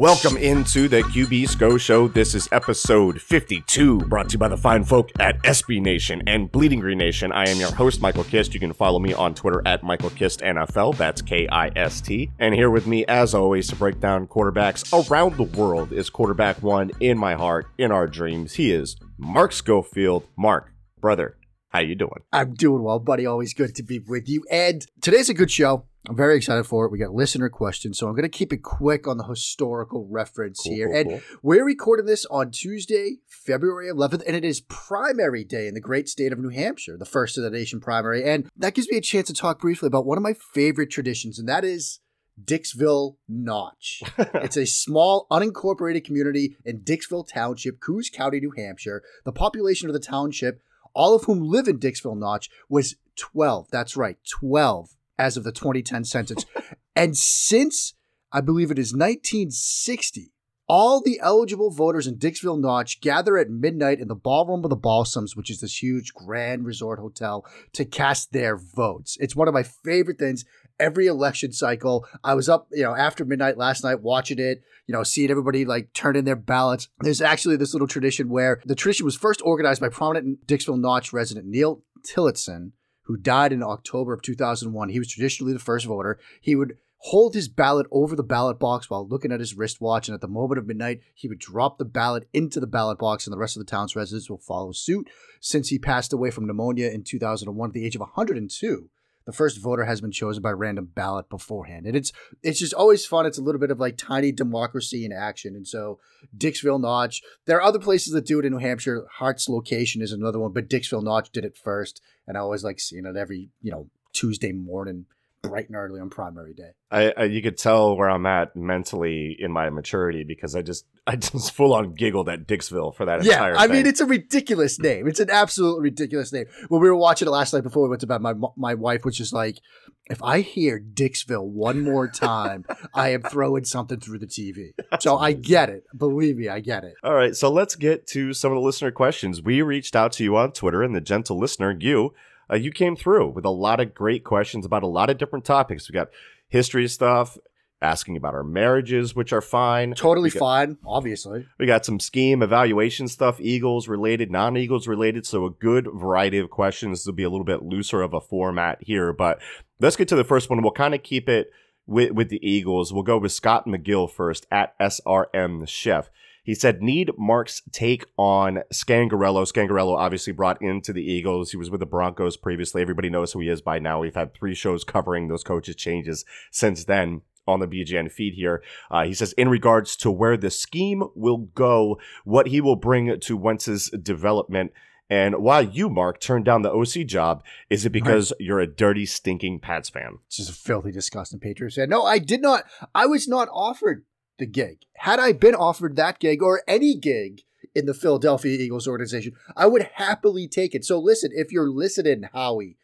Welcome into the QB Scho Show. This is episode 52, brought to you by the fine folk at SB Nation and Bleeding Green Nation. I am your host, Michael Kist. You can follow me on Twitter at Michael Kist NFL. That's K I S T. And here with me, as always, to break down quarterbacks around the world is quarterback one in my heart, in our dreams. He is Mark Schofield. Mark, brother, how you doing? I'm doing well, buddy. Always good to be with you. And today's a good show. I'm very excited for it. We got listener questions, so I'm going to keep it quick on the historical reference Cool, here. cool, and cool. we're recording this on Tuesday, February 11th, and it is primary day in the great state of New Hampshire, the first of the nation primary. And that gives me a chance to talk briefly about one of my favorite traditions, and that is Dixville Notch. it's a small, unincorporated community in Dixville Township, Coos County, New Hampshire. The population of the township, all of whom live in Dixville Notch, was 12. That's right, 12 as of the 2010 census. and since I believe it is 1960, all the eligible voters in Dixville Notch gather at midnight in the ballroom of the Balsams, which is this huge grand resort hotel, to cast their votes. It's one of my favorite things every election cycle. I was up, you know, after midnight last night watching it, you know, seeing everybody like turn in their ballots. There's actually this little tradition where the tradition was first organized by prominent Dixville Notch resident Neil Tillotson, who died in October of 2001. He was traditionally the first voter. He would hold his ballot over the ballot box while looking at his wristwatch, and at the moment of midnight, he would drop the ballot into the ballot box, and the rest of the town's residents will follow suit. Since he passed away from pneumonia in 2001 at the age of 102, the first voter has been chosen by random ballot beforehand. And it's it's just always fun. It's a little bit of like tiny democracy in action. And so Dixville Notch, there are other places that do it in New Hampshire. Hart's location is another one, but Dixville Notch did it first. And I always like seeing it every, you know, Tuesday morning, bright and early on primary day. I, I you could tell where I'm at mentally in my maturity because I just I just full on giggled at Dixville for that Yeah, I thing. mean it's a ridiculous name. It's an absolutely ridiculous name. When we were watching it last night before we went to bed, my my wife was just like, "If I hear Dixville one more time, I am throwing something through the TV." So I get it. Believe me, I get it. All right, so let's get to some of the listener questions. We reached out to you on Twitter, and the gentle listener, you, uh, you came through with a lot of great questions about a lot of different topics. We got history stuff, asking about our marriages, which are fine. Totally got- fine, obviously. We got some scheme evaluation stuff, Eagles related, non Eagles related. So, a good variety of questions. This will be a little bit looser of a format here, but let's get to the first one. We'll kind of keep it with, with the Eagles. We'll go with Scott McGill first at SRM Chef. He said, Need Mark's take on Scangarello. Scangarello obviously brought into the Eagles. He was with the Broncos previously. Everybody knows who he is by now. We've had three shows covering those coaches' changes since then on the BGN feed here. Uh, he says, in regards to where the scheme will go, what he will bring to Wentz's development, and why you, Mark, turned down the OC job, is it because you're a dirty, stinking Pats fan? It's just a filthy, disgusting Patriots fan. No, I did not. I was not offered the gig. Had I been offered that gig or any gig in the Philadelphia Eagles organization, I would happily take it. So listen, if you're listening, Howie,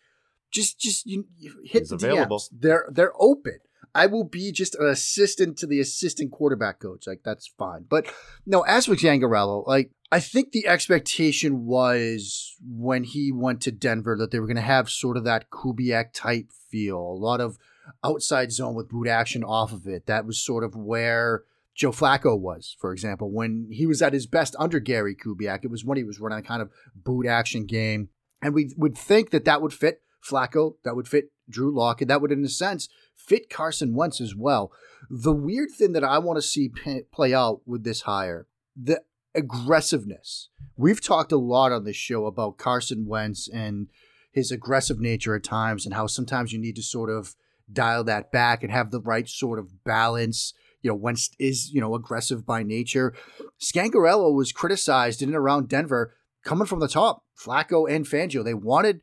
just just you, you hit He's the available. DMs. They're they're open. I will be just an assistant to the assistant quarterback coach. Like that's fine. But no, as for Scangarello, like I think the expectation was when he went to Denver that they were going to have sort of that Kubiak type feel, a lot of outside zone with boot action off of it. That was sort of where Joe Flacco was, for example, when he was at his best under Gary Kubiak. It was when he was running a kind of boot action game, and we would think that that would fit Flacco, that would fit Drew Lock, and that would, in a sense, fit Carson Wentz as well. The weird thing that I want to see play out with this hire, the aggressiveness. We've talked a lot on this show about Carson Wentz and his aggressive nature at times, and how sometimes you need to sort of dial that back and have the right sort of balance. You know, Wentz is, you know, aggressive by nature. Scangarello was criticized in and around Denver coming from the top. Flacco and Fangio, they wanted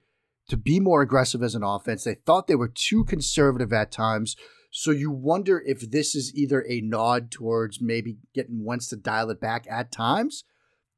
to be more aggressive as an offense. They thought they were too conservative at times. So you wonder if this is either a nod towards maybe getting Wentz to dial it back at times,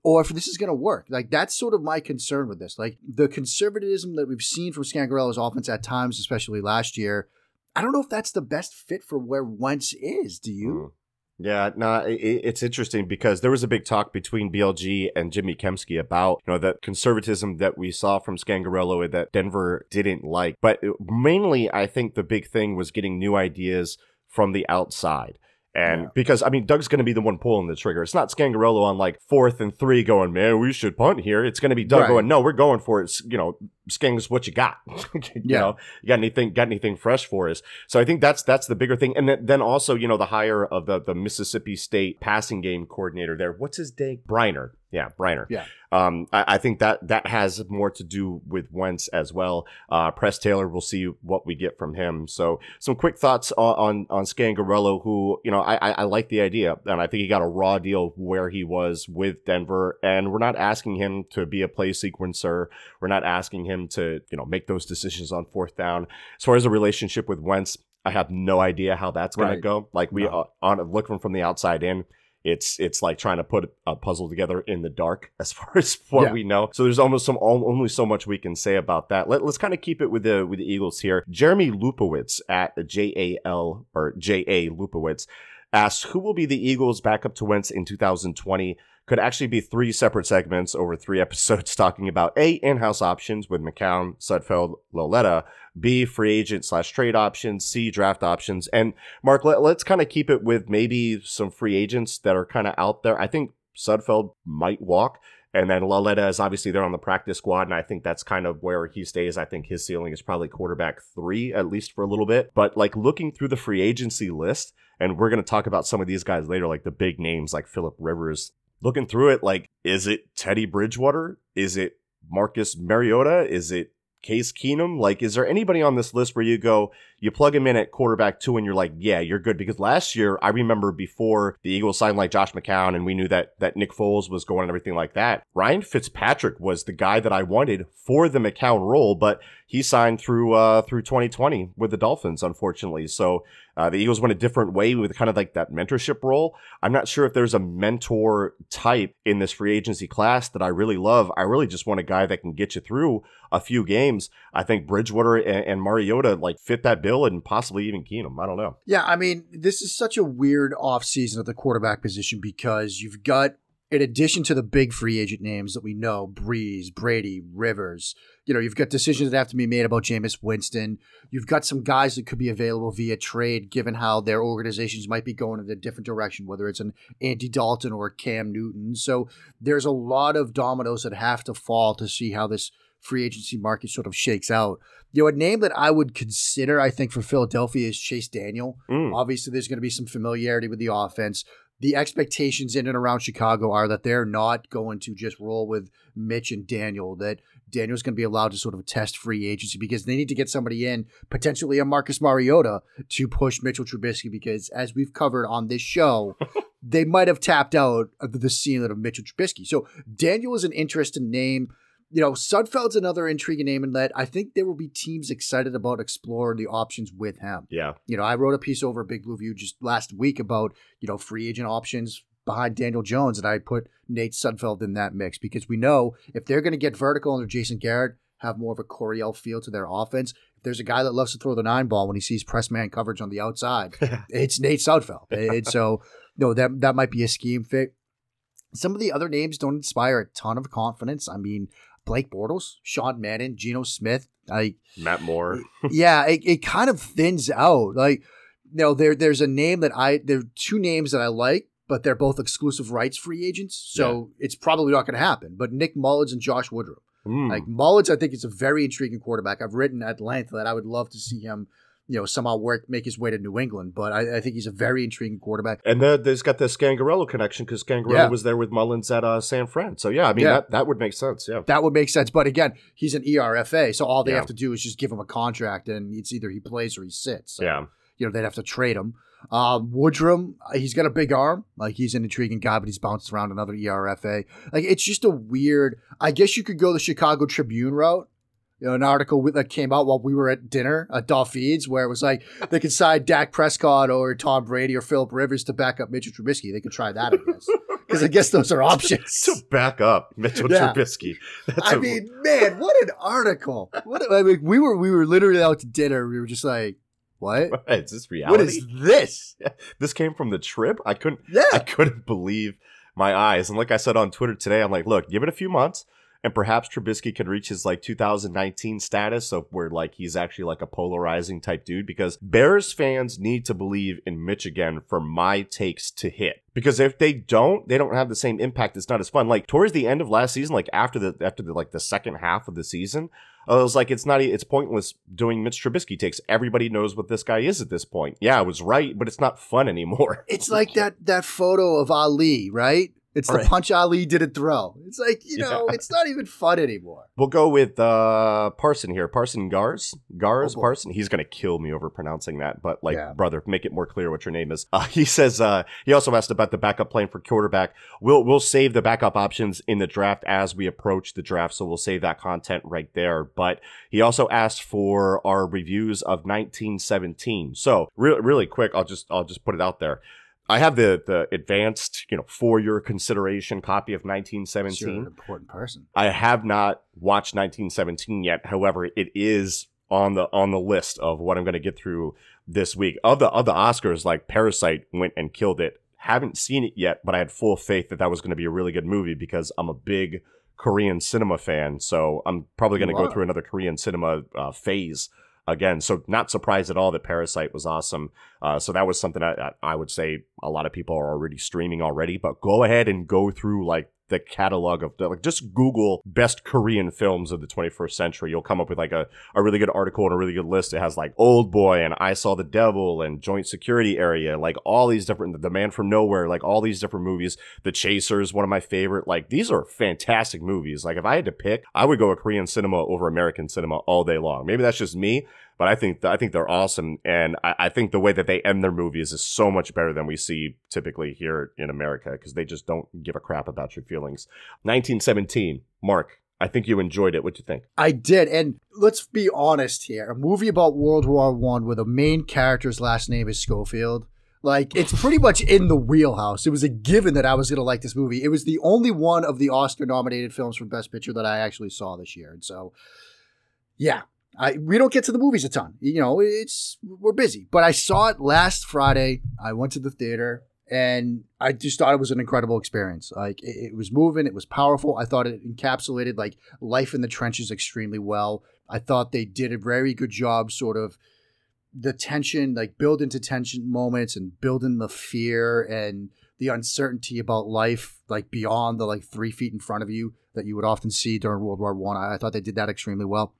or if this is going to work. Like that's sort of my concern with this. Like the conservatism that we've seen from Scangarello's offense at times, especially last year. I don't know if that's the best fit for where Wentz is. Do you? Mm. Yeah, no, it, it's interesting because there was a big talk between BLG and Jimmy Kempski about you know that conservatism that we saw from Scangarello that Denver didn't like. But mainly, I think the big thing was getting new ideas from the outside. And yeah. because I mean, Doug's going to be the one pulling the trigger. It's not Scangarello on like fourth and three going, man, we should punt here. It's going to be Doug right. going, no, we're going for it. It's, you know, Skang's what you got. you yeah. know, you got anything, got anything fresh for us? So I think that's that's the bigger thing. And then, then also, you know, the hire of the the Mississippi State passing game coordinator there. What's his name? Breiner. Yeah, Breiner. Yeah. Um, I, I, think that that has more to do with Wentz as well. Uh, Press Taylor, we'll see what we get from him. So, some quick thoughts on on, on Scangarello, who you know I, I, I like the idea, and I think he got a raw deal where he was with Denver, and we're not asking him to be a play sequencer. We're not asking him to you know make those decisions on fourth down. As far as a relationship with Wentz, I have no idea how that's going right. to go. Like we no. uh, on looking from the outside in it's it's like trying to put a puzzle together in the dark as far as what yeah. we know. So there's almost some only so much we can say about that. Let, us kind of keep it with the with the Eagles here. Jeremy Lupowitz at J A L or J A Lupowitz asks who will be the Eagles' backup to Wentz in 2020 could actually be three separate segments over three episodes talking about A, in-house options with McCown, Sudfeld, Lauletta, B, free agent slash trade options, C, draft options. And Mark, let, us kind of keep it with maybe some free agents that are kind of out there. I think Sudfeld might walk. And then Lauletta is obviously there on the practice squad, and I think that's kind of where he stays. I think his ceiling is probably quarterback three, at least for a little bit. But like looking through the free agency list, and we're going to talk about some of these guys later, like the big names like Philip Rivers, looking through it, like, is it Teddy Bridgewater? Is it Marcus Mariota? Is it Case Keenum? Like, is there anybody on this list where you go, you plug him in at quarterback two and you're like, yeah, you're good. Because last year, I remember before the Eagles signed like Josh McCown and we knew that that Nick Foles was going and everything like that. Ryan Fitzpatrick was the guy that I wanted for the McCown role, but he signed through uh through 2020 with the Dolphins, unfortunately. So uh, the Eagles went a different way with kind of like that mentorship role. I'm not sure if there's a mentor type in this free agency class that I really love. I really just want a guy that can get you through a few games. I think Bridgewater and, and Mariota like fit that bill and possibly even Keenum. I don't know. Yeah, I mean, this is such a weird offseason at the quarterback position because you've got, in addition to the big free agent names that we know, Brees, Brady, Rivers, you know, you've got decisions that have to be made about Jameis Winston. You've got some guys that could be available via trade, given how their organizations might be going in a different direction, whether it's an Andy Dalton or Cam Newton. So there's a lot of dominoes that have to fall to see how this – free agency market sort of shakes out. You know, a name that I would consider, I think, for Philadelphia is Chase Daniel. Mm. Obviously, there's going to be some familiarity with the offense. The expectations in and around Chicago are that they're not going to just roll with Mitch and Daniel, that Daniel's going to be allowed to sort of test free agency because they need to get somebody in, potentially a Marcus Mariota, to push Mitchell Trubisky. Because as we've covered on this show, they might have tapped out of the ceiling of Mitchell Trubisky. So Daniel is an interesting name you know, Sudfeld's another intriguing name in that I think there will be teams excited about exploring the options with him. Yeah. You know, I wrote a piece over Big Blue View just last week about, you know, free agent options behind Daniel Jones, and I put Nate Sudfeld in that mix because we know if they're going to get vertical under Jason Garrett, have more of a Coryell feel to their offense. If there's a guy that loves to throw the nine ball when he sees press man coverage on the outside, it's Nate Sudfeld. and so, no, that that might be a scheme fit. Some of the other names don't inspire a ton of confidence. I mean, Blake Bortles, Sean Mannion, Geno Smith, like Matt Moore. yeah, it, it kind of thins out. Like, you know, there there's a name that I there are two names that I like, but they're both exclusive rights free agents, so yeah. it's probably not going to happen. But Nick Mullens and Josh Woodrum. Mm. Like Mullens, I think is a very intriguing quarterback. I've written at length that I would love to see him you know, somehow work make his way to New England. But I, I think he's a very intriguing quarterback. And the, there's got the Scangarello connection because Scangarello yeah. was there with Mullens at uh, San Fran. So yeah, I mean yeah. that that would make sense. Yeah, that would make sense. But again, he's an ERFA, so all they yeah. have to do is just give him a contract, and it's either he plays or he sits. So, yeah, you know they'd have to trade him. Um, Woodrum, he's got a big arm. Like he's an intriguing guy, but he's bounced around another ERFA. Like it's just a weird. I guess you could go the Chicago Tribune route. You know, an article that came out while we were at dinner at Dolph where it was like they could sign Dak Prescott or Tom Brady or Philip Rivers to back up Mitchell Trubisky. They could try that, I guess, because I guess those are options to back up Mitchell yeah. Trubisky. That's I a... mean, man, what an article! What I mean, we were we were literally out to dinner. We were just like, what? what? Is this reality? What is this? Yeah. This came from the trip. I couldn't. Yeah. I couldn't believe my eyes. And like I said on Twitter today, I'm like, look, give it a few months, and perhaps Trubisky can reach his like 2019 status of where like he's actually like a polarizing type dude. Because Bears fans need to believe in Mitch again for my takes to hit. Because if they don't, they don't have the same impact. It's not as fun. Like towards the end of last season, like after the after the like the second half of the season, I was like, it's not, it's pointless doing Mitch Trubisky takes. Everybody knows what this guy is at this point. Yeah, I was right, but it's not fun anymore. It's like that that photo of Ali, right? It's the right. punch Ali didn't throw. It's like, you know, yeah. it's not even fun anymore. We'll go with uh Parson here. Parson Gars? Gars oh, Parson? He's going to kill me over pronouncing that, but like, yeah. brother, make it more clear what your name is. Uh, he says, uh, he also asked about the backup plan for quarterback. We'll, we'll save the backup options in the draft as we approach the draft, so we'll save that content right there. But he also asked for our reviews of 1917. So, really, really quick, I'll just, I'll just put it out there. I have the the advanced, you know, for your consideration copy of 1917. You're an important person. I have not watched 1917 yet. However, it is on the on the list of what I'm going to get through this week. Of the of the Oscars, like Parasite went and killed it. Haven't seen it yet, but I had full faith that that was going to be a really good movie because I'm a big Korean cinema fan. So I'm probably going to go through another Korean cinema uh, phase again. So not surprised at all that Parasite was awesome. Uh, so that was something I, I would say a lot of people are already streaming already. But go ahead and go through like the catalog of like just Google best Korean films of the 21st century. You'll come up with like a, a really good article and a really good list. It has like Old Boy and I Saw the Devil and Joint Security Area, like all these different The Man from Nowhere, like all these different movies. The Chasers, one of my favorite. Like these are fantastic movies. Like if I had to pick, I would go a Korean cinema over American cinema all day long. Maybe that's just me, but I think I think they're awesome, and I, I, think the way that they end their movies is so much better than we see typically here in America because they just don't give a crap about your feelings. 1917, Mark. I think you enjoyed it. What do you think? I did, and let's be honest here: a movie about World War One where the main character's last name is Schofield. Like it's pretty much in the wheelhouse. It was a given that I was going to like this movie. It was the only one of the Oscar-nominated films for Best Picture that I actually saw this year, and so yeah, I, we don't get to the movies a ton. You know, it's we're busy. But I saw it last Friday. I went to the theater and I just thought it was an incredible experience. Like it, it was moving, it was powerful. I thought it encapsulated like life in the trenches extremely well. I thought they did a very good job, sort of the tension, like build into tension moments and building the fear and the uncertainty about life, like beyond the like three feet in front of you that you would often see during World War One. I, I thought they did that extremely well.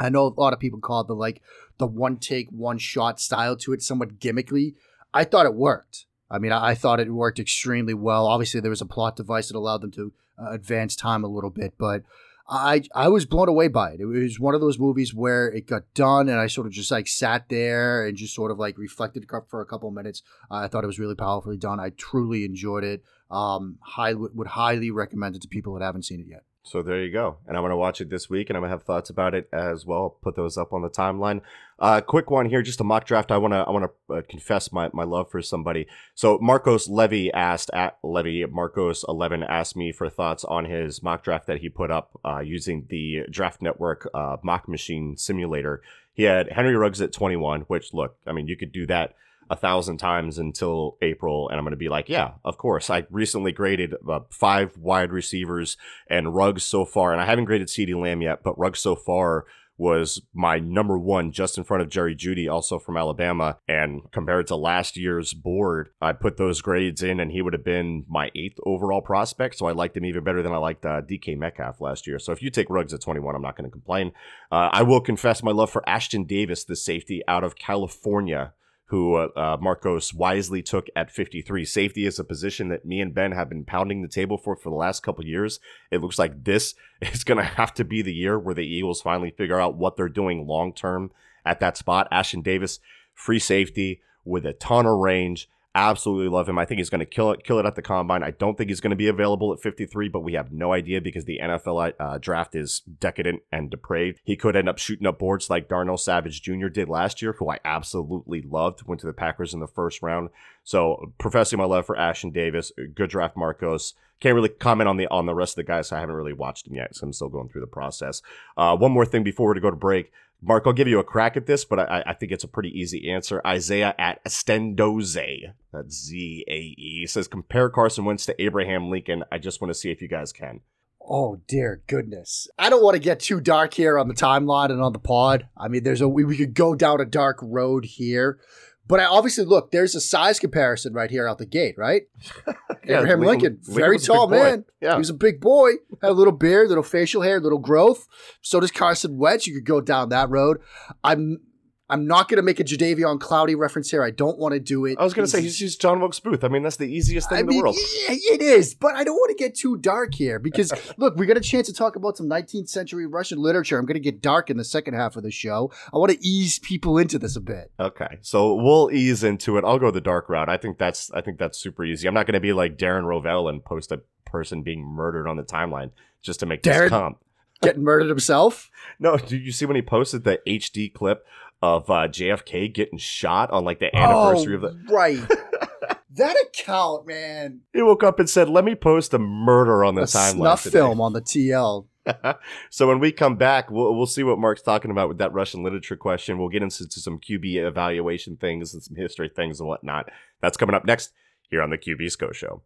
I know a lot of people call the like the one take, one shot style to it, somewhat gimmickly. I thought it worked. I mean, I, I thought it worked extremely well. Obviously, there was a plot device that allowed them to uh, advance time a little bit, but I I was blown away by it. It was one of those movies where it got done, and I sort of just like sat there and just sort of like reflected for a couple minutes. Uh, I thought it was really powerfully done. I truly enjoyed it. Um, high, would highly recommend it to people that haven't seen it yet. So there you go. And I'm going to watch it this week and I'm going to have thoughts about it as well. Put those up on the timeline. Uh, quick one here, just a mock draft. I want to I want to uh, confess my, my love for somebody. So Marcos Levy asked at Levy Marcos 11 asked me for thoughts on his mock draft that he put up uh, using the Draft Network uh, mock machine simulator. He had Henry Ruggs at 21, which look, I mean, you could do that a thousand times until April, and I'm going to be like, yeah, of course. I recently graded uh, five wide receivers and Ruggs so far, and I haven't graded CeeDee Lamb yet, but Ruggs so far was my number one just in front of Jerry Jeudy, also from Alabama. And compared to last year's board, I put those grades in and he would have been my eighth overall prospect. So I liked him even better than I liked uh, DK Metcalf last year. So if you take Ruggs at 21, I'm not going to complain. Uh, I will confess my love for Ashtyn Davis, the safety out of California who uh, uh, Marcos wisely took at 53. Safety is a position that me and Ben have been pounding the table for for the last couple years. It looks like this is going to have to be the year where the Eagles finally figure out what they're doing long term at that spot. Ashtyn Davis, free safety, with a ton of range. Absolutely love him. I think he's going to kill it, kill it at the combine. I don't think he's going to be available at 53, but we have no idea because the NFL uh, draft is decadent and depraved. He could end up shooting up boards like Darnell Savage Jr. did last year, who I absolutely loved. Went to the Packers in the first round. So professing my love for Ashtyn Davis, good draft, Marcos. Can't really comment on the on the rest of the guys. So I haven't really watched them yet, so I'm still going through the process. Uh, one more thing before we to go to break. Mark, I'll give you a crack at this, but I, I think it's a pretty easy answer. Isaiah at Estendoze, that's Z A E, says compare Carson Wentz to Abraham Lincoln. I just want to see if you guys can. Oh dear goodness! I don't want to get too dark here on the timeline and on the pod. I mean, there's a we, we could go down a dark road here, but I obviously look. There's a size comparison right here out the gate, right? Yeah, Abraham Lincoln, Lincoln very was a big tall man. Yeah. He was a big boy, had a little beard, little facial hair, little growth. So does Carson Wentz. You could go down that road. I'm I'm not going to make a Jadeveon Clowney reference here. I don't want to do it. I was going to say he's just John Wilkes Booth. I mean, that's the easiest thing I in mean, the world. yeah, it is, but I don't want to get too dark here because look, we got a chance to talk about some 19th century Russian literature. I'm going to get dark in the second half of the show. I want to ease people into this a bit. Okay, so we'll ease into it. I'll go the dark route. I think that's I think that's super easy. I'm not going to be like Darren Rovell and post a person being murdered on the timeline just to make Darren- this comp. Getting murdered himself. No, did you see when he posted the HD clip of uh, JFK getting shot on like the anniversary of oh, the? right. that account, man. He woke up and said, "Let me post a murder on the a timeline." snuff today." film on the TL. so when we come back, we'll we'll see what Mark's talking about with that Russian literature question. We'll get into some QB evaluation things and some history things and whatnot. That's coming up next here on the QB Scho Show.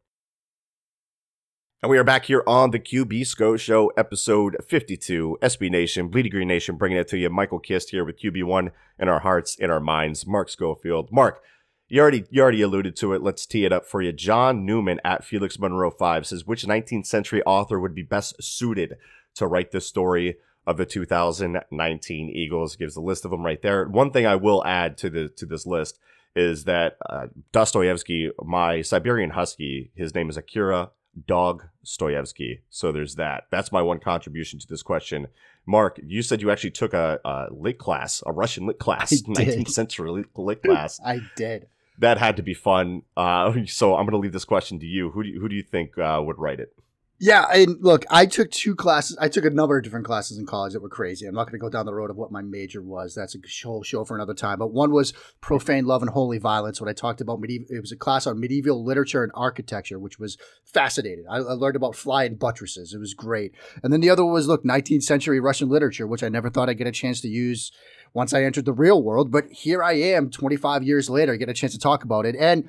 And we are back here on the QB Scho Show, episode 52. SB Nation, Bleedy Green Nation, bringing it to you. Michael Kist here with QB1 in our hearts, in our minds. Mark Schofield. Mark, you already you already alluded to it. Let's tee it up for you. John Newman at Felix Monroe 5 says, which 19th century author would be best suited to write the story of the 2019 Eagles? Gives a list of them right there. One thing I will add to the to this list is that uh, Dostoevsky, my Siberian Husky, his name is Akira Dog Stoyevsky. So there's that. That's my one contribution to this question. Mark, you said you actually took a, a lit class, a Russian lit class, I did. 19th century lit, lit class. I did. that had to be fun. Uh, so I'm going to leave this question to you. Who do you, who do you think uh, would write it? Yeah, and look, I took two classes. I took a number of different classes in college that were crazy. I'm not going to go down the road of what my major was. That's a whole show for another time. But one was profane love and holy violence. What I talked about medieval. It was a class on medieval literature and architecture, which was fascinating. I, I learned about flying buttresses. It was great. And then the other was look, 19th century Russian literature, which I never thought I'd get a chance to use once I entered the real world. But here I am, 25 years later, get a chance to talk about it. And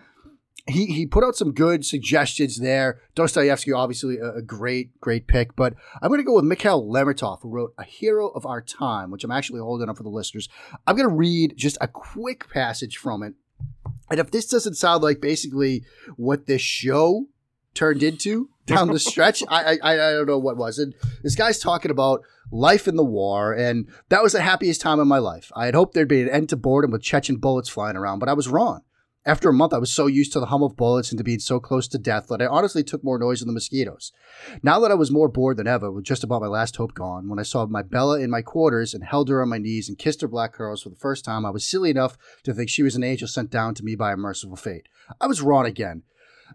he he put out some good suggestions there. Dostoevsky, obviously a, a great great pick, but I'm going to go with Mikhail Lermontov, who wrote A Hero of Our Time, which I'm actually holding up for the listeners. I'm going to read just a quick passage from it, and if this doesn't sound like basically what this show turned into down the stretch, I, I I don't know what was. And this guy's talking about life in the war, and that was the happiest time of my life. I had hoped there'd be an end to boredom with Chechen bullets flying around, but I was wrong. After a month, I was so used to the hum of bullets and to being so close to death that I honestly took more noise than the mosquitoes. Now that I was more bored than ever, with just about my last hope gone, when I saw my Bella in my quarters and held her on my knees and kissed her black curls for the first time, I was silly enough to think she was an angel sent down to me by a merciful fate. I was wrong again.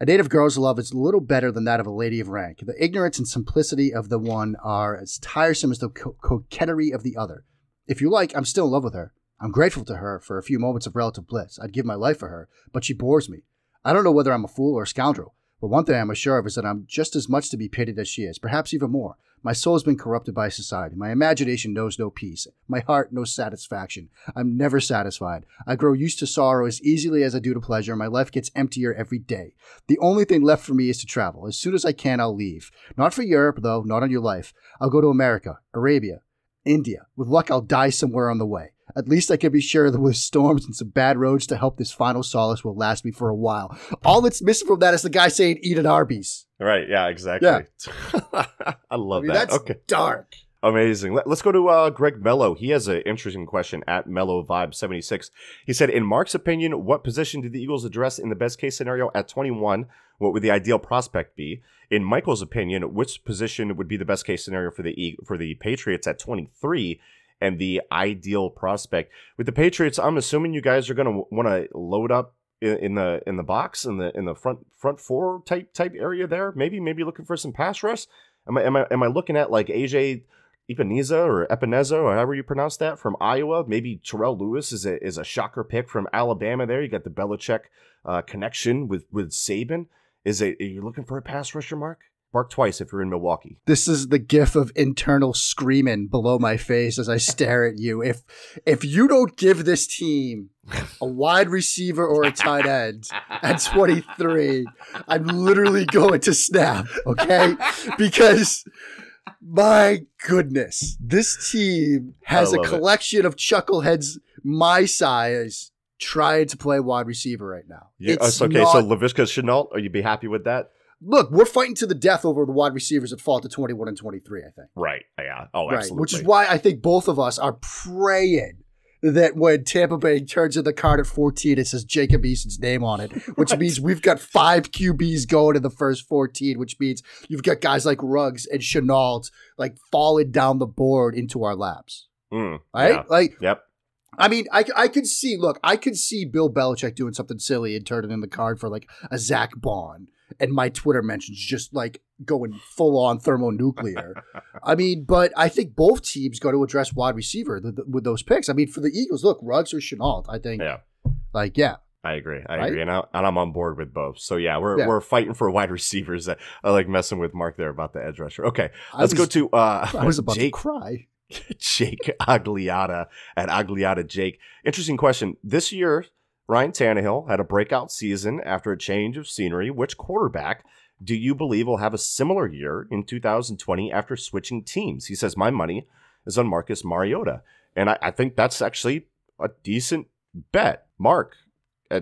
A native girl's love is little better than that of a lady of rank. The ignorance and simplicity of the one are as tiresome as the co- coquetry of the other. If you like, I'm still in love with her. I'm grateful to her for a few moments of relative bliss. I'd give my life for her, but she bores me. I don't know whether I'm a fool or a scoundrel, but one thing I'm sure of is that I'm just as much to be pitied as she is, perhaps even more. My soul's been corrupted by society. My imagination knows no peace. My heart no satisfaction. I'm never satisfied. I grow used to sorrow as easily as I do to pleasure. My life gets emptier every day. The only thing left for me is to travel. As soon as I can, I'll leave. Not for Europe, though, not on your life. I'll go to America, Arabia, India. With luck, I'll die somewhere on the way. At least I can be sure that with storms and some bad roads to help this final solace will last me for a while. All that's missing from that is the guy saying, eat at Arby's. Right. Yeah, exactly. Yeah. I love I mean, that. that's Okay. dark. Amazing. Let, us go to uh, Greg Mello. He has an interesting question at Mellow Vibe 76. He said, In Mark's opinion, what position did the Eagles address in the best case scenario at 21? What would the ideal prospect be? In Michael's opinion, which position would be the best case scenario for the E- for the Patriots at 23? And the ideal prospect. With the Patriots, I'm assuming you guys are going to want to load up in, the in the box in the in the front front four type type area there. Maybe maybe looking for some pass rush. Am I am I am I looking at like AJ Ipaniza or Epenesa or however you pronounce that from Iowa? Maybe Terrell Lewis is a is a shocker pick from Alabama. There you got the Belichick uh, connection with with Saban. Is it are you looking for a pass rusher, Mark? Bark twice if you're in Milwaukee. This is the gif of internal screaming below my face as I stare at you. If if you don't give this team a wide receiver or a tight end at 23, I'm literally going to snap, okay? Because my goodness, this team has a collection it. of chuckleheads my size trying to play wide receiver right now. Yeah, it's okay. Not, so Laviska Shenault, are you be happy with that? Look, we're fighting to the death over the wide receivers that fall to 21 and 23, I think. Right. Yeah. Oh, right. absolutely. Which is why I think both of us are praying that when Tampa Bay turns in the card at 14, it says Jacob Eason's name on it, which means we've got five QBs going in the first 14, which means you've got guys like Ruggs and Shenault like falling down the board into our laps. Mm, right? Yeah. Like, yep. I mean, I, I could see, look, I could see Bill Belichick doing something silly and turning in the card for like a Zach Baun and my Twitter mentions just like going full on thermonuclear. I mean, but I think both teams got to address wide receiver with those picks. I mean, for the Eagles, look, Ruggs or Shenault, I think. Yeah. Like, yeah. I agree. I right? agree, and, I, and I'm on board with both. So yeah, we're yeah. we're fighting for wide receivers. That I like messing with Mark there about the edge rusher. Okay, let's was, go to. Uh, I was about Jake, to cry. Jake Agliata at Agliata Jake. Interesting question. This year, Ryan Tannehill had a breakout season after a change of scenery. Which quarterback do you believe will have a similar year in 2020 after switching teams? He says, My money is on Marcus Mariota. And I, I think that's actually a decent bet. Mark,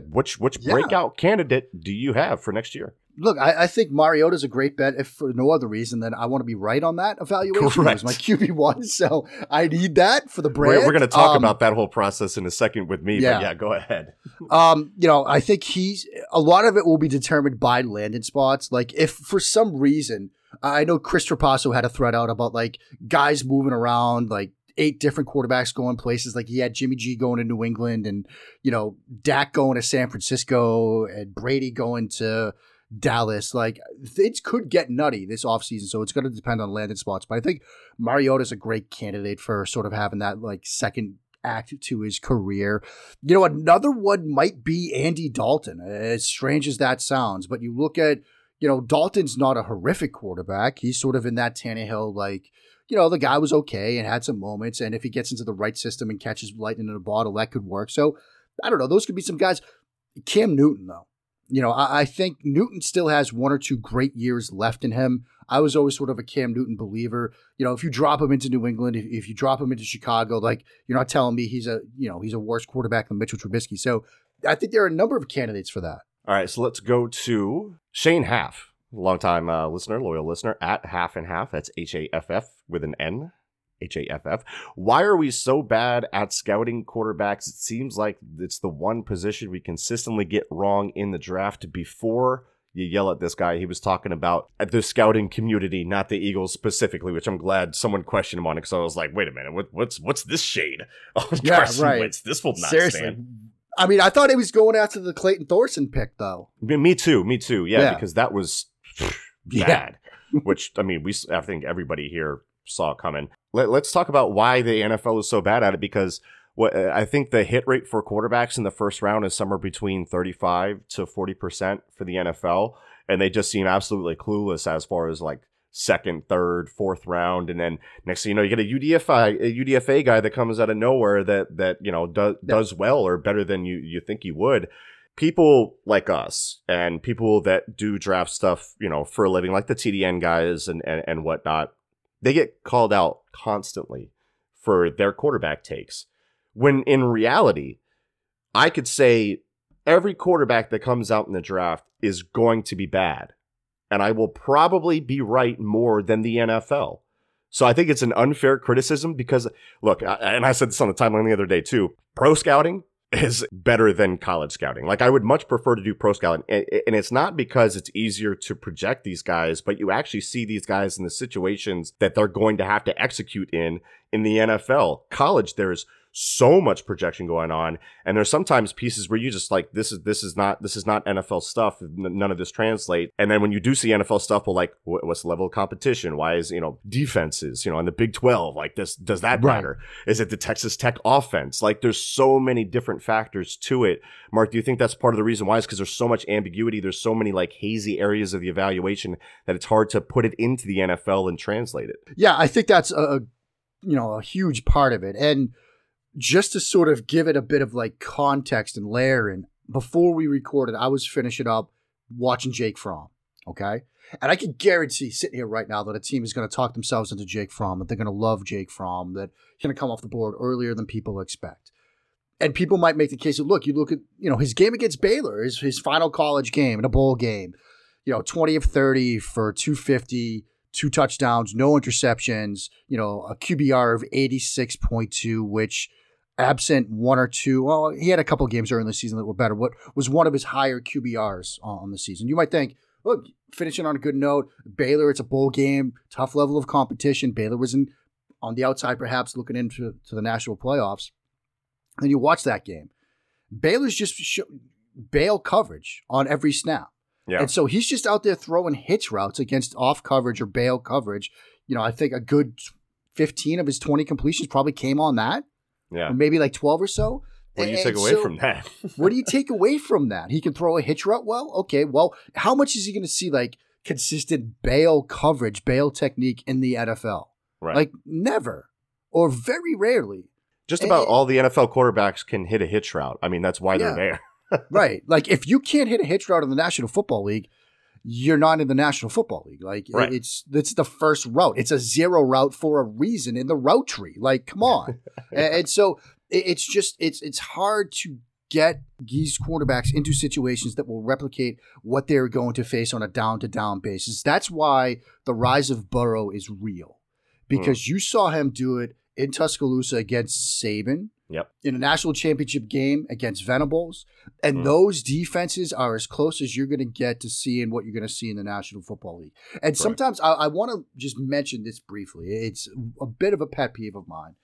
which which yeah. breakout candidate do you have for next year? Look, I, I think Mariota's a great bet, if for no other reason than I want to be right on that evaluation. Correct. my QB one, so I need that for the brand. We're, we're going to talk um, about that whole process in a second with me. Yeah, yeah, go ahead. um, you know, I think he's a lot of it will be determined by landing spots. Like if for some reason. I know Chris Trapasso had a thread out about like guys moving around, like eight different quarterbacks going places. Like he had Jimmy G going to New England and, you know, Dak going to San Francisco and Brady going to Dallas. Like it could get nutty this offseason, so it's going to depend on landing spots. But I think Mariota is a great candidate for sort of having that like second act to his career. You know, another one might be Andy Dalton. As strange as that sounds, but you look at you know Dalton's not a horrific quarterback. He's sort of in that Tannehill like. You know, the guy was okay and had some moments. And if he gets into the right system and catches lightning in a bottle, that could work. So I don't know. Those could be some guys. Cam Newton, though you know, I, I, think Newton still has one or two great years left in him. I was always sort of a Cam Newton believer. You know, if you drop him into New England, if, if you drop him into Chicago, like you're not telling me he's a you know he's a worse quarterback than Mitchell Trubisky. So I think there are a number of candidates for that. All right, so let's go to Shane Haff, longtime uh, listener, loyal listener at Half and Half. That's H A F F with an N. H A F F. Why are we so bad at scouting quarterbacks? It seems like it's the one position we consistently get wrong in the draft before you yell at this guy. He was talking about the scouting community, not the Eagles specifically, which I'm glad someone questioned him on it because I was like, wait a minute, what, what's what's this shade? Oh, yeah, Carson right. Wentz, this will not Seriously. stand. I mean, I thought he was going after the Clayton Thorson pick, though. Me too, me too. Yeah, yeah. because that was bad. Yeah. which I mean, we I think everybody here saw coming. Let, us talk about why the NFL is so bad at it because what uh, I think the hit rate for quarterbacks in the first round is somewhere between 35 to 40% for the NFL and they just seem absolutely clueless as far as like second, third, fourth round, and then next thing you know, you get a UDFA a UDFA guy that comes out of nowhere that that you know does does well or better than you you think he would. People like us and people that do draft stuff, you know, for a living, like the TDN guys and and, and whatnot, they get called out constantly for their quarterback takes. When in reality, I could say every quarterback that comes out in the draft is going to be bad. And I will probably be right more than the NFL. So I think it's an unfair criticism because, look, and I said this on the timeline the other day too pro scouting is better than college scouting. Like I would much prefer to do pro scouting. And it's not because it's easier to project these guys, but you actually see these guys in the situations that they're going to have to execute in in the NFL. College, there's so much projection going on and there's sometimes pieces where you just like this is this is not this is not NFL stuff none of this translate and then when you do see NFL stuff well like what's the level of competition? Why is you know defenses you know in the Big 12 like this does that right. matter? Is it the Texas Tech offense? Like there's so many different factors to it. Mark do you think that's part of the reason why? Is because there's so much ambiguity there's so many like hazy areas of the evaluation that it's hard to put it into the NFL and translate it. Yeah I think that's a you know a huge part of it and just to sort of give it a bit of like context and layer and before we recorded, I was finishing up watching Jake Fromm. Okay. And I can guarantee sitting here right now that a team is going to talk themselves into Jake Fromm, that they're going to love Jake Fromm, that he's going to come off the board earlier than people expect. And people might make the case of look, you look at, you know, his game against Baylor, his, his final college game in a bowl game, you know, 20 of 30 for 250, two touchdowns, no interceptions, you know, a QBR of 86.2, which absent one or two. Well, he had a couple games early in the season that were better. What was one of his higher QBRs on the season? You might think, look, finishing on a good note. Baylor, it's a bowl game, tough level of competition. Baylor was in, on the outside, perhaps looking into to the national playoffs. And you watch that game. Baylor's just sh- bail coverage on every snap. Yeah. And so he's just out there throwing hitch routes against off coverage or bail coverage. You know, I think a good 15 of his 20 completions probably came on that. Yeah. maybe like 12 or so. What do you and take away so, from that? what do you take away from that? He can throw a hitch route well. Okay, well, how much is he going to see like consistent bail coverage, bail technique in the NFL? Right. Like never or very rarely. Just about and, all the NFL quarterbacks can hit a hitch route. I mean, that's why yeah. they're there. right. Like if you can't hit a hitch route in the National Football League, you're not in the National Football League. Like right. it's it's the first route. It's a zero route for a reason in the route tree. Like come on. and, and, so it's just it's it's hard to get these quarterbacks into situations that will replicate what they're going to face on a down to down basis. That's why the rise of Burrow is real. Because mm. you saw him do it in Tuscaloosa against Saban Yep. In a national championship game against Venables. And mm. those defenses are as close as you're going to get to seeing what you're going to see in the National Football League. And right. sometimes I, I want to just mention this briefly. It's a bit of a pet peeve of mine.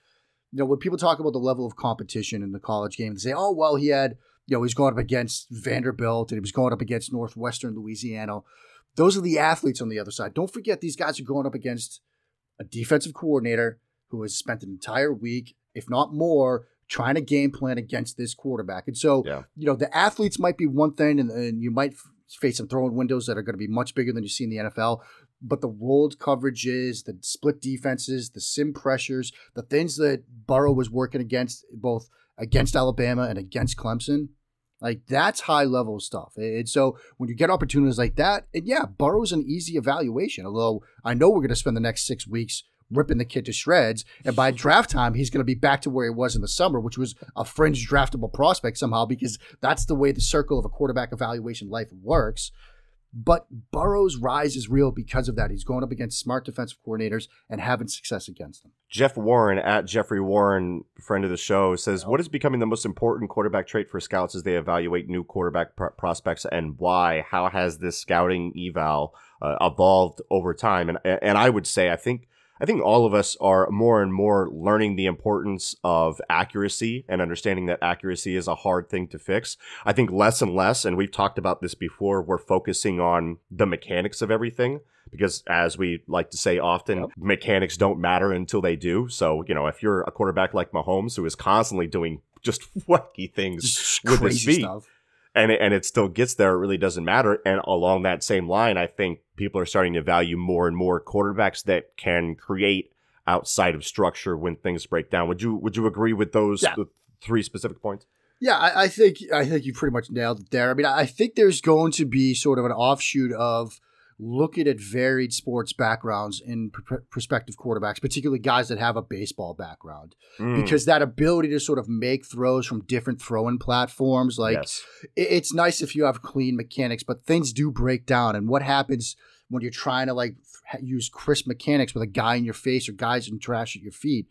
You know, when people talk about the level of competition in the college game, they say, oh, well, he had, you know, he's going up against Vanderbilt and he was going up against Northwestern Louisiana. Those are the athletes on the other side. Don't forget, these guys are going up against a defensive coordinator who has spent an entire week, if not more, trying to game plan against this quarterback. And so, yeah. you know, the athletes might be one thing, and, and you might f- face some throwing windows that are going to be much bigger than you see in the NFL. But the rolled coverages, the split defenses, the sim pressures, the things that Burrow was working against, both against Alabama and against Clemson, like that's high level stuff. And so when you get opportunities like that, and yeah, Burrow's an easy evaluation. Although I know we're going to spend the next six weeks ripping the kid to shreds. And by draft time, he's going to be back to where he was in the summer, which was a fringe draftable prospect somehow, because that's the way the circle of a quarterback evaluation life works. But Burrow's rise is real because of that. He's going up against smart defensive coordinators and having success against them. Jeff Warren at Jeffrey Warren, friend of the show, says, "What is becoming the most important quarterback trait for scouts as they evaluate new quarterback pr- prospects, and why? How has this scouting eval uh, evolved over time?" And and I would say, I think I think all of us are more and more learning the importance of accuracy and understanding that accuracy is a hard thing to fix. I think less and less, and we've talked about this before, we're focusing on the mechanics of everything because as we like to say often, yep. mechanics don't matter until they do. So, you know, if you're a quarterback like Mahomes who is constantly doing just wacky things just with his feet, stuff and it, and it still gets there. It really doesn't matter. And along that same line, I think people are starting to value more and more quarterbacks that can create outside of structure when things break down. Would you would you agree with those yeah. three specific points? Yeah, I, I, think I think you pretty much nailed it there. I mean, I think there's going to be sort of an offshoot of looking at varied sports backgrounds in pr- prospective quarterbacks, particularly guys that have a baseball background, mm. because that ability to sort of make throws from different throwing platforms, like yes. it, it's nice if you have clean mechanics, but things do break down. And what happens when you're trying to like use crisp mechanics with a guy in your face or guys in trash at your feet?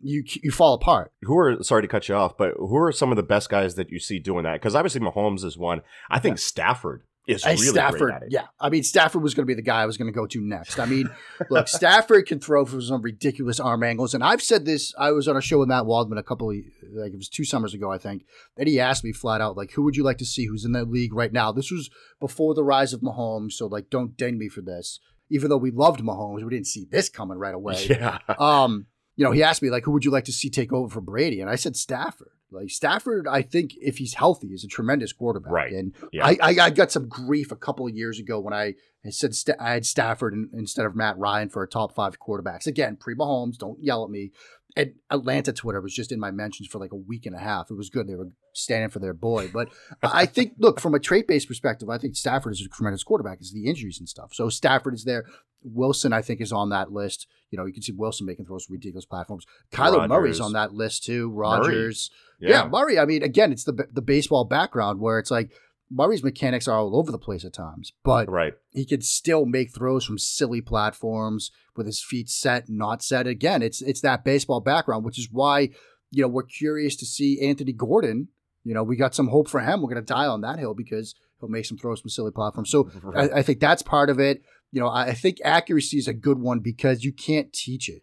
you you fall apart. Who are sorry to cut you off, but who are some of the best guys that you see doing that? Because obviously Mahomes is one. I think yeah. Stafford is really Stafford, great at it. yeah. I mean, Stafford was going to be the guy I was going to go to next. I mean, look, Stafford can throw for some ridiculous arm angles, and I've said this. I was on a show with Matt Waldman a couple of like it was two summers ago, I think. And he asked me flat out, like, who would you like to see who's in the league right now? This was before the rise of Mahomes, so like, don't ding me for this. Even though we loved Mahomes, we didn't see this coming right away. Yeah. Um, you know, he asked me like, who would you like to see take over for Brady? And I said Stafford. Like Stafford, I think if he's healthy, is a tremendous quarterback. Right. And Yeah. I, I, I got some grief a couple of years ago when I said Sta- I had Stafford in, instead of Matt Ryan for a top five quarterbacks. Again, pre Mahomes, don't yell at me. And Atlanta Twitter was just in my mentions for like a week and a half. It was good. They were standing for their boy. But I think, look, from a trait based perspective, I think Stafford is a tremendous quarterback. It's the injuries and stuff. So Stafford is there. Wilson, I think, is on that list. You know, you can see Wilson making throws from ridiculous platforms. Kyler Murray's Rodgers. on that list too. Murray. Rogers. Yeah. Murray. I mean, again, it's the the baseball background where it's like Murray's mechanics are all over the place at times, but Right. he could still make throws from silly platforms with his feet set, not set. Again, it's it's that baseball background, which is why you know we're curious to see Anthony Gordon. You know, we got some hope for him. We're going to die on that hill because he'll make some throws from silly platforms. So Right. I, I think that's part of it. You know, I, I think accuracy is a good one because you can't teach it.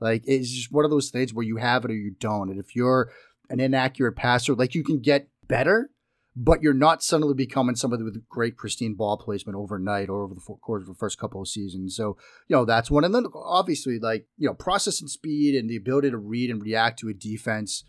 Like it's just one of those things where you have it or you don't. And if you're an inaccurate passer, like you can get better, but you're not suddenly becoming somebody with great pristine ball placement overnight or over the course of the first couple of seasons. So, you know, that's one. And then obviously, like, you know, processing speed and the ability to read and react to a defense,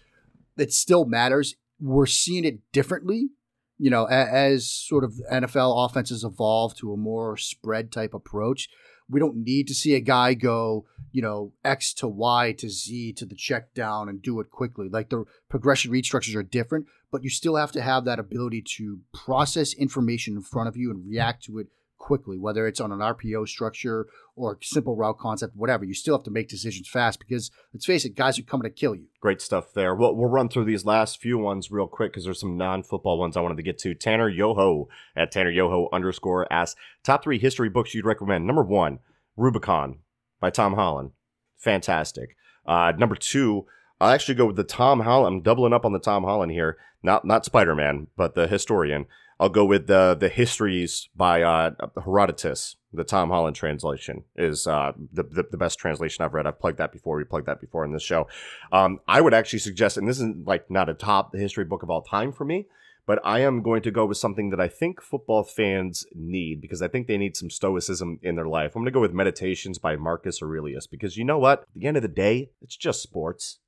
it still matters. We're seeing it differently, you know, a- as sort of NFL offenses evolve to a more spread type approach. We don't need to see a guy go, you know, X to Y to Z to the check down and do it quickly. Like the progression read structures are different, but you still have to have that ability to process information in front of you and react to it quickly, whether it's on an RPO structure or simple route concept, whatever. You still have to make decisions fast because let's face it, guys are coming to kill you. Great stuff there. We'll, we'll run through these last few ones real quick because there's some non-football ones I wanted to get to. Tanner Yoho at Tanner Yoho underscore asks top three history books you'd recommend. Number one, Rubicon by Tom Holland. Fantastic. Uh, number two, I'll actually go with the Tom Holland. I'm doubling up on the Tom Holland here. Not not Spider Man, but the historian. I'll go with the the histories by uh, Herodotus. The Tom Holland translation is uh, the, the the best translation I've read. I've plugged that before. We plugged that before in this show. Um, I would actually suggest, and this isn't like not a top history book of all time for me, but I am going to go with something that I think football fans need because I think they need some stoicism in their life. I'm going to go with Meditations by Marcus Aurelius because you know what? At the end of the day, it's just sports.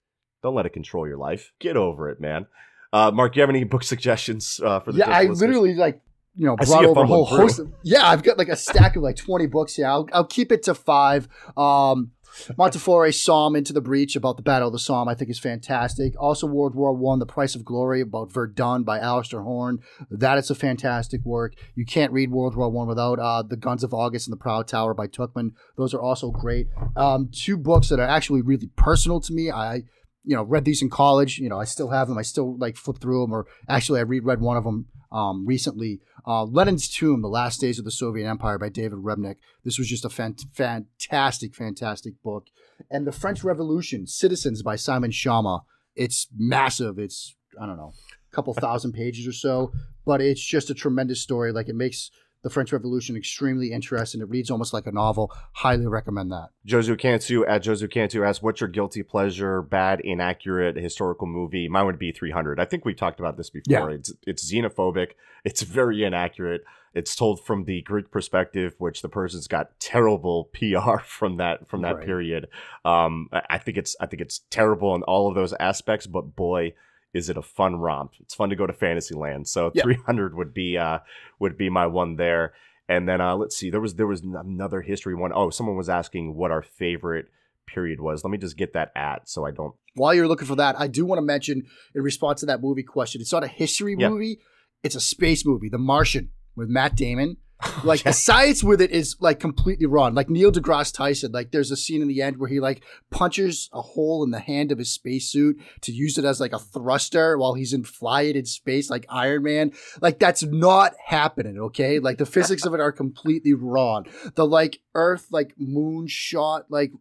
Don't let it control your life. Get over it, man. Uh, Mark, you have any book suggestions uh, for the yeah, I listeners? literally like you know brought over a whole fumbling host. Of, yeah, I've got like a stack of like twenty books Yeah, I'll, I'll keep it to five. Um, Montefiore Somme into the breach about the Battle of the Somme, I think is fantastic. Also, World War One, The Price of Glory about Verdun by Alistair Horne. That is a fantastic work. You can't read World War One without uh, The Guns of August and The Proud Tower by Tuchman. Those are also great. Um, two books that are actually really personal to me. I you know read these in college. You know I still have them. I still like flip through them. Or actually, I reread one of them um, recently. Uh, Lenin's Tomb: The Last Days of the Soviet Empire by David Remnick. This was just a fan- fantastic, fantastic book. And The French Revolution: Citizens by Simon Schama. It's massive. It's I don't know, a couple thousand pages or so, but it's just a tremendous story. Like it makes the French Revolution extremely interesting. It reads almost like a novel. Highly recommend that. Josu Cantu at Josu Cantu asks, "What's your guilty pleasure, bad, inaccurate historical movie?" Mine would be 300. I think we've talked about this before. Yeah. It's it's xenophobic. It's very inaccurate. It's told from the Greek perspective, which the person's got terrible PR from that from that Right. period. Um, I I think it's I think it's terrible in all of those aspects. But boy, is it a fun romp? It's fun to go to Fantasyland. So Yeah. 300 would be uh would be my one there. And then uh, let's see, there was there was another history one. Oh, someone was asking what our favorite period was. Let me just get that at so I don't. While you're looking for that, I do want to mention in response to that movie question, it's not a history movie, it's a space movie, The Martian with Matt Damon. Like Yeah. the science with it is like completely wrong. Like Neil deGrasse Tyson, like there's a scene in the end where he like punches a hole in the hand of his spacesuit to use it as like a thruster while he's in flying in space, like Iron Man. Like that's not happening. Okay, like the physics of it are completely wrong. The like Earth like moon shot, like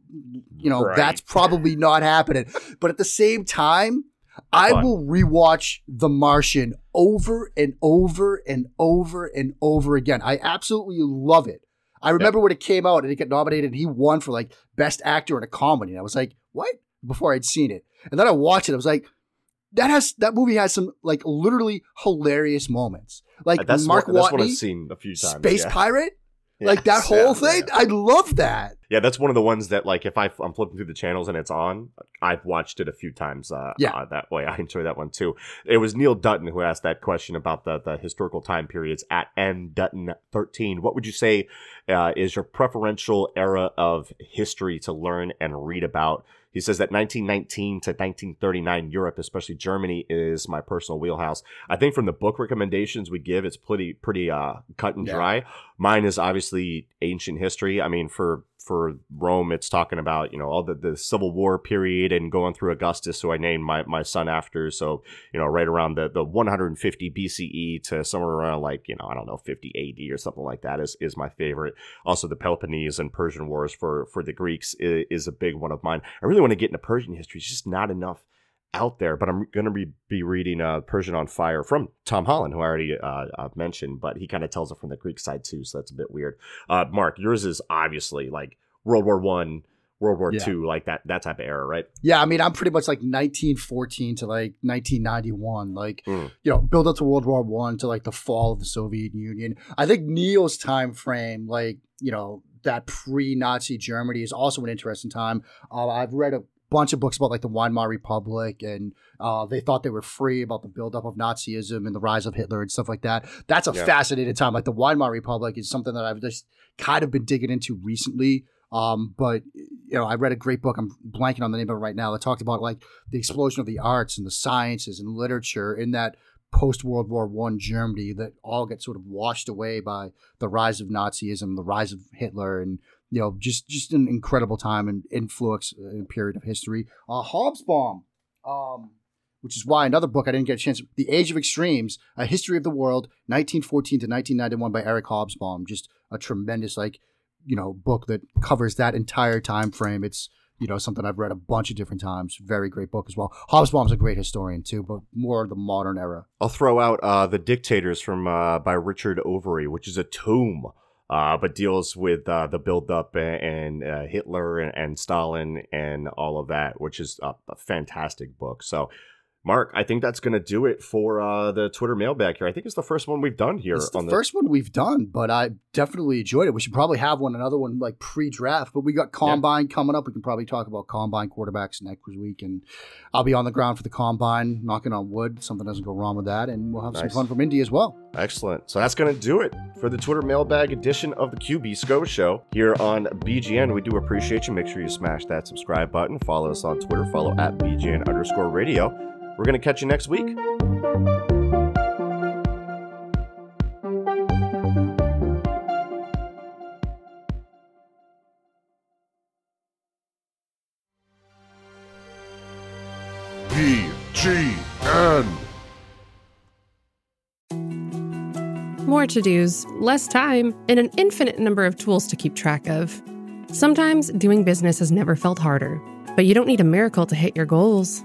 you know Right. that's probably not happening. But at the same time. I Fun. will rewatch The Martian over and over and over and over again. I absolutely love it. I remember when it came out and it got nominated and he won for like best actor in a comedy. And I was like, what? Before I'd seen it. And then I watched it. I was like, that has that movie has some like literally hilarious moments. Like that's Mark one, that's one I've Watney, seen a few times. Space yeah. Pirate, like that whole yeah, thing. yeah. I love that. Yeah, that's one of the ones that like if I, I'm flipping through the channels and it's on, I've watched it a few times. Uh, Yeah. uh, that way I enjoy that one too. It was Neil Dutton who asked that question about the the historical time periods at N Dutton thirteen. What would you say uh, is your preferential era of history to learn and read about? He says that 1919 to 1939 Europe, especially Germany, is my personal wheelhouse. I think from the book recommendations we give, it's pretty pretty uh, cut and Yeah. dry. Mine is obviously ancient history. I mean, for for Rome, it's talking about you know all the, the Civil War period and going through Augustus, who I named my, my son after. So you know, right around the the 150 BCE to somewhere around like you know I don't know 50 AD or something like that is is my favorite. Also, the Peloponnese and Persian Wars for for the Greeks is, is a big one of mine. I really want to get into Persian history. It's just not enough out there, but I'm going to be, be reading uh, Persian on Fire from Tom Holland, who I already uh, uh, mentioned, but he kind of tells it from the Greek side too, so that's a bit weird. Uh, Mark, yours is obviously like World War One, World War Yeah. Two, like that that type of era, right? Yeah, I mean, I'm pretty much like 1914 to like 1991, like Mm. you know, build up to World War One to like the fall of the Soviet Union. I think Neil's time frame, like you know, that pre-Nazi Germany is also an interesting time. Uh, I've read a bunch of books about like the Weimar Republic, and uh, they thought they were free about the buildup of Nazism and the rise of Hitler and stuff like that. That's a Yeah. fascinating time. Like the Weimar Republic is something that I've just kind of been digging into recently. Um, but you know, I read a great book. I'm blanking on the name of it right now. That talked about like the explosion of the arts and the sciences and literature in that post World War One Germany that all get sort of washed away by the rise of Nazism, the rise of Hitler, and you know, just just an incredible time and influence uh, and period of history. Uh, Hobsbawm, um, which is why another book I didn't get a chance. The Age of Extremes: A History of the World, 1914 to 1991 by Eric Hobsbawm. Just a tremendous like you know book that covers that entire time frame. It's you know something I've read a bunch of different times. Very great book as well. Hobsbawm's a great historian too, but more of the modern era. I'll throw out uh, the Dictators from uh, by Richard Overy, which is a tome, uh, but deals with uh, the buildup and, and uh, Hitler and, and Stalin and all of that, which is a, a fantastic book. So. Mark, I think that's going to do it for uh, the Twitter mailbag here. I think it's the first one we've done here It's the on the first one we've done, but I definitely enjoyed it. We should probably have one, another one like pre-draft. But we got combine coming up. We can probably talk about combine quarterbacks next week, and I'll be on the ground for the combine, knocking on wood. Something doesn't go wrong with that, and we'll have some fun from Indy as well. Excellent. So that's going to do it for the Twitter mailbag edition of the QB Scho show here on BGN. We do appreciate you. Make sure you smash that subscribe button. Follow us on Twitter. Follow at BGN underscore radio. We're going to catch you next week. BGN. More to dos, less time, and an infinite number of tools to keep track of. Sometimes doing business has never felt harder, but you don't need a miracle to hit your goals.